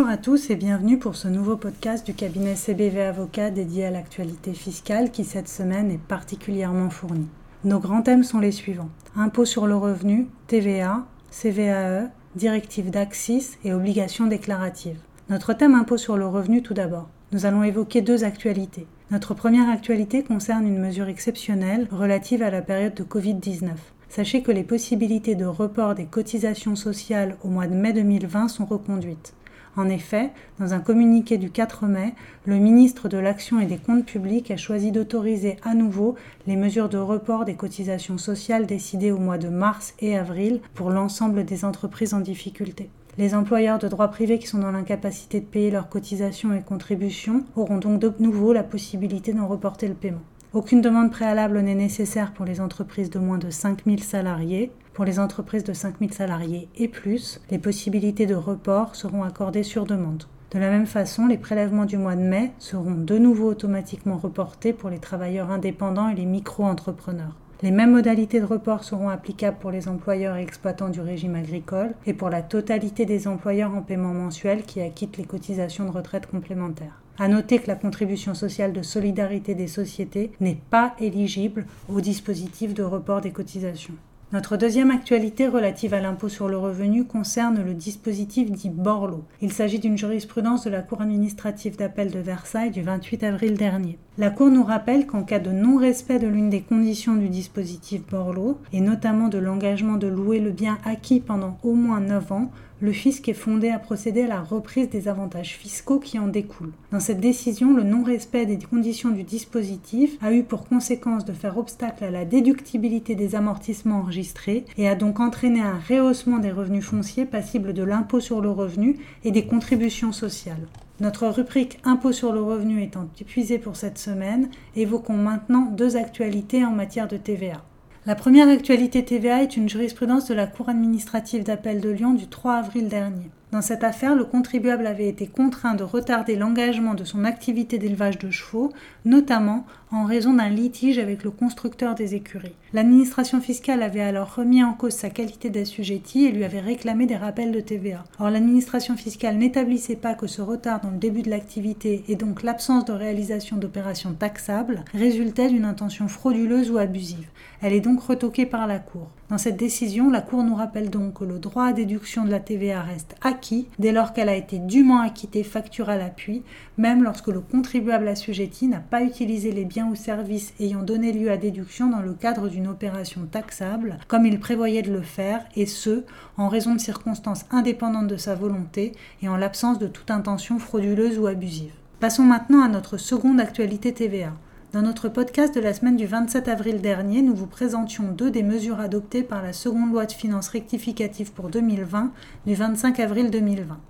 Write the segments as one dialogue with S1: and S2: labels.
S1: Bonjour à tous et bienvenue pour ce nouveau podcast du cabinet CBV Avocat dédié à l'actualité fiscale qui cette semaine est particulièrement fournie. Nos grands thèmes sont les suivants. Impôt sur le revenu, TVA, CVAE, directive d'Axis et obligations déclaratives. Notre thème impôt sur le revenu tout d'abord. Nous allons évoquer deux actualités. Notre première actualité concerne une mesure exceptionnelle relative à la période de Covid-19. Sachez que les possibilités de report des cotisations sociales au mois de mai 2020 sont reconduites. En effet, dans un communiqué du 4 mai, le ministre de l'Action et des Comptes publics a choisi d'autoriser à nouveau les mesures de report des cotisations sociales décidées au mois de mars et avril pour l'ensemble des entreprises en difficulté. Les employeurs de droit privé qui sont dans l'incapacité de payer leurs cotisations et contributions auront donc de nouveau la possibilité d'en reporter le paiement. Aucune demande préalable n'est nécessaire pour les entreprises de moins de 5000 salariés. Pour les entreprises de 5000 salariés et plus, les possibilités de report seront accordées sur demande. De la même façon, les prélèvements du mois de mai seront de nouveau automatiquement reportés pour les travailleurs indépendants et les micro-entrepreneurs. Les mêmes modalités de report seront applicables pour les employeurs et exploitants du régime agricole et pour la totalité des employeurs en paiement mensuel qui acquittent les cotisations de retraite complémentaires. À noter que la contribution sociale de solidarité des sociétés n'est pas éligible au dispositif de report des cotisations. Notre deuxième actualité relative à l'impôt sur le revenu concerne le dispositif dit Borloo. Il s'agit d'une jurisprudence de la Cour administrative d'appel de Versailles du 28 avril dernier. La Cour nous rappelle qu'en cas de non-respect de l'une des conditions du dispositif Borloo, et notamment de l'engagement de louer le bien acquis pendant au moins 9 ans, le fisc est fondé à procéder à la reprise des avantages fiscaux qui en découlent. Dans cette décision, le non-respect des conditions du dispositif a eu pour conséquence de faire obstacle à la déductibilité des amortissements enregistrés et a donc entraîné un rehaussement des revenus fonciers passibles de l'impôt sur le revenu et des contributions sociales. Notre rubrique Impôt sur le revenu étant épuisée pour cette semaine, évoquons maintenant deux actualités en matière de TVA. La première actualité TVA est une jurisprudence de la Cour administrative d'appel de Lyon du 3 avril dernier. Dans cette affaire, le contribuable avait été contraint de retarder l'engagement de son activité d'élevage de chevaux, notamment en raison d'un litige avec le constructeur des écuries. L'administration fiscale avait alors remis en cause sa qualité d'assujetti et lui avait réclamé des rappels de TVA. Or, l'administration fiscale n'établissait pas que ce retard dans le début de l'activité et donc l'absence de réalisation d'opérations taxables résultait d'une intention frauduleuse ou abusive. Elle est donc retoquée par la Cour. Dans cette décision, la Cour nous rappelle donc que le droit à déduction de la TVA reste acquis dès lors qu'elle a été dûment acquittée facture à l'appui, même lorsque le contribuable assujetti n'a pas utilisé les biens ou services ayant donné lieu à déduction dans le cadre d'une opération taxable, comme il prévoyait de le faire, et ce, en raison de circonstances indépendantes de sa volonté et en l'absence de toute intention frauduleuse ou abusive. Passons maintenant à notre seconde actualité TVA. Dans notre podcast de la semaine du 27 avril dernier, nous vous présentions deux des mesures adoptées par la seconde loi de finances rectificative pour 2020 du 25 avril 2020.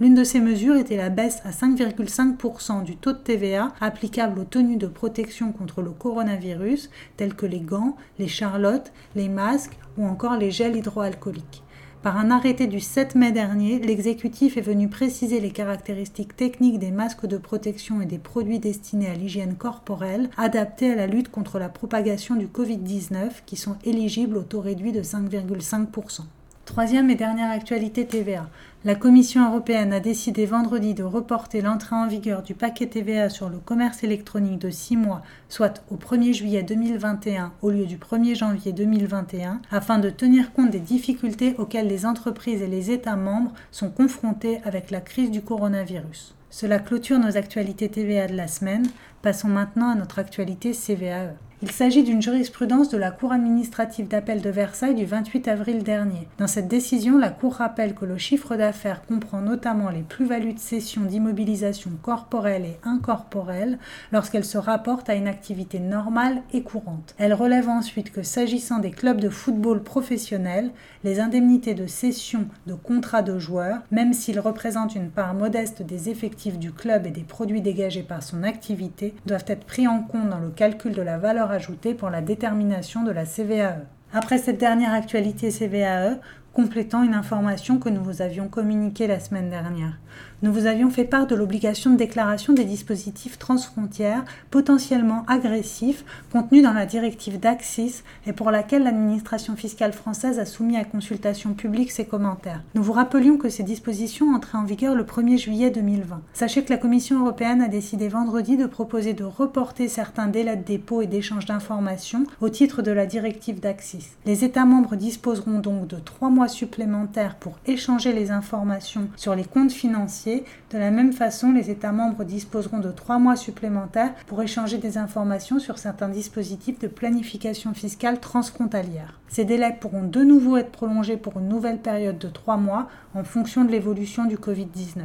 S1: L'une de ces mesures était la baisse à 5,5% du taux de TVA applicable aux tenues de protection contre le coronavirus, telles que les gants, les charlottes, les masques ou encore les gels hydroalcooliques. Par un arrêté du 7 mai dernier, l'exécutif est venu préciser les caractéristiques techniques des masques de protection et des produits destinés à l'hygiène corporelle adaptés à la lutte contre la propagation du Covid-19 qui sont éligibles au taux réduit de 5,5%. Troisième et dernière actualité TVA. La Commission européenne a décidé vendredi de reporter l'entrée en vigueur du paquet TVA sur le commerce électronique de 6 mois, soit au 1er juillet 2021 au lieu du 1er janvier 2021, afin de tenir compte des difficultés auxquelles les entreprises et les États membres sont confrontés avec la crise du coronavirus. Cela clôture nos actualités TVA de la semaine. Passons maintenant à notre actualité CVAE. Il s'agit d'une jurisprudence de la Cour administrative d'appel de Versailles du 28 avril dernier. Dans cette décision, la Cour rappelle que le chiffre d'affaires comprend notamment les plus-values de cession d'immobilisation corporelle et incorporelle lorsqu'elle se rapporte à une activité normale et courante. Elle relève ensuite que s'agissant des clubs de football professionnels, les indemnités de cession de contrats de joueurs, même s'ils représentent une part modeste des effectifs du club et des produits dégagés par son activité, doivent être pris en compte dans le calcul de la valeur pour la détermination de la CVAE. Après cette dernière actualité CVAE, complétant une information que nous vous avions communiquée la semaine dernière. Nous vous avions fait part de l'obligation de déclaration des dispositifs transfrontières potentiellement agressifs contenus dans la directive d'Axis et pour laquelle l'administration fiscale française a soumis à consultation publique ses commentaires. Nous vous rappelions que ces dispositions entraient en vigueur le 1er juillet 2020. Sachez que la Commission européenne a décidé vendredi de proposer de reporter certains délais de dépôt et d'échange d'informations au titre de la directive d'Axis. Les États membres disposeront donc de trois mois supplémentaires pour échanger les informations sur les comptes financiers. De la même façon, les États membres disposeront de trois mois supplémentaires pour échanger des informations sur certains dispositifs de planification fiscale transfrontalière. Ces délais pourront de nouveau être prolongés pour une nouvelle période de trois mois en fonction de l'évolution du Covid-19.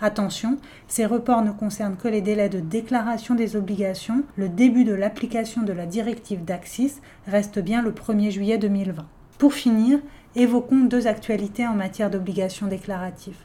S1: Attention, ces reports ne concernent que les délais de déclaration des obligations. Le début de l'application de la directive d'Axis reste bien le 1er juillet 2020. Pour finir, évoquons deux actualités en matière d'obligations déclaratives.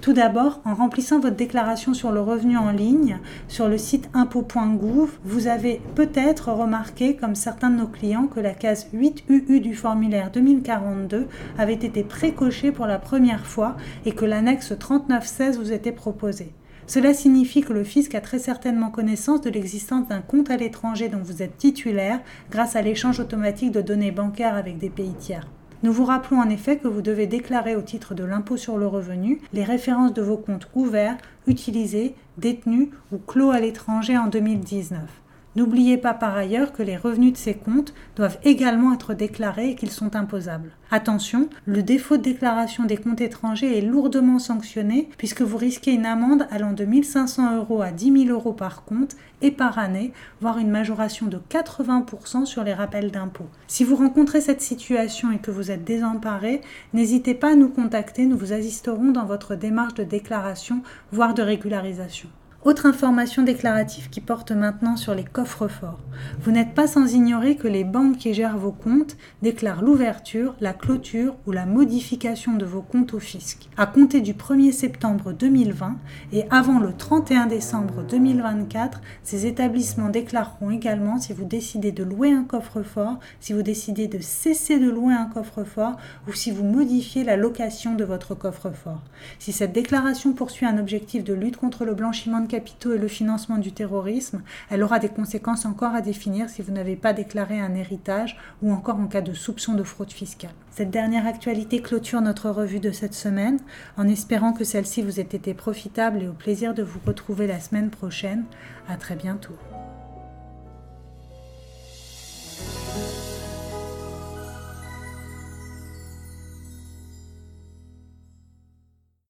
S1: Tout d'abord, en remplissant votre déclaration sur le revenu en ligne sur le site impôt.gouv, vous avez peut-être remarqué, comme certains de nos clients, que la case 8UU du formulaire 2042 avait été précochée pour la première fois et que l'annexe 3916 vous était proposée. Cela signifie que le fisc a très certainement connaissance de l'existence d'un compte à l'étranger dont vous êtes titulaire grâce à l'échange automatique de données bancaires avec des pays tiers. Nous vous rappelons en effet que vous devez déclarer au titre de l'impôt sur le revenu les références de vos comptes ouverts, utilisés, détenus ou clos à l'étranger en 2019. N'oubliez pas par ailleurs que les revenus de ces comptes doivent également être déclarés et qu'ils sont imposables. Attention, le défaut de déclaration des comptes étrangers est lourdement sanctionné puisque vous risquez une amende allant de 1500 euros à 10 000 euros par compte et par année, voire une majoration de 80% sur les rappels d'impôts. Si vous rencontrez cette situation et que vous êtes désemparé, n'hésitez pas à nous contacter, nous vous assisterons dans votre démarche de déclaration, voire de régularisation. Autre information déclarative qui porte maintenant sur les coffres forts. Vous n'êtes pas sans ignorer que les banques qui gèrent vos comptes déclarent l'ouverture, la clôture ou la modification de vos comptes au fisc. À compter du 1er septembre 2020 et avant le 31 décembre 2024, ces établissements déclareront également si vous décidez de louer un coffre-fort, si vous décidez de cesser de louer un coffre-fort ou si vous modifiez la location de votre coffre-fort. Si cette déclaration poursuit un objectif de lutte contre le blanchiment de capitaux et le financement du terrorisme, elle aura des conséquences encore à définir si vous n'avez pas déclaré un héritage ou encore en cas de soupçon de fraude fiscale. Cette dernière actualité clôture notre revue de cette semaine, en espérant que celle-ci vous ait été profitable et au plaisir de vous retrouver la semaine prochaine. À très bientôt.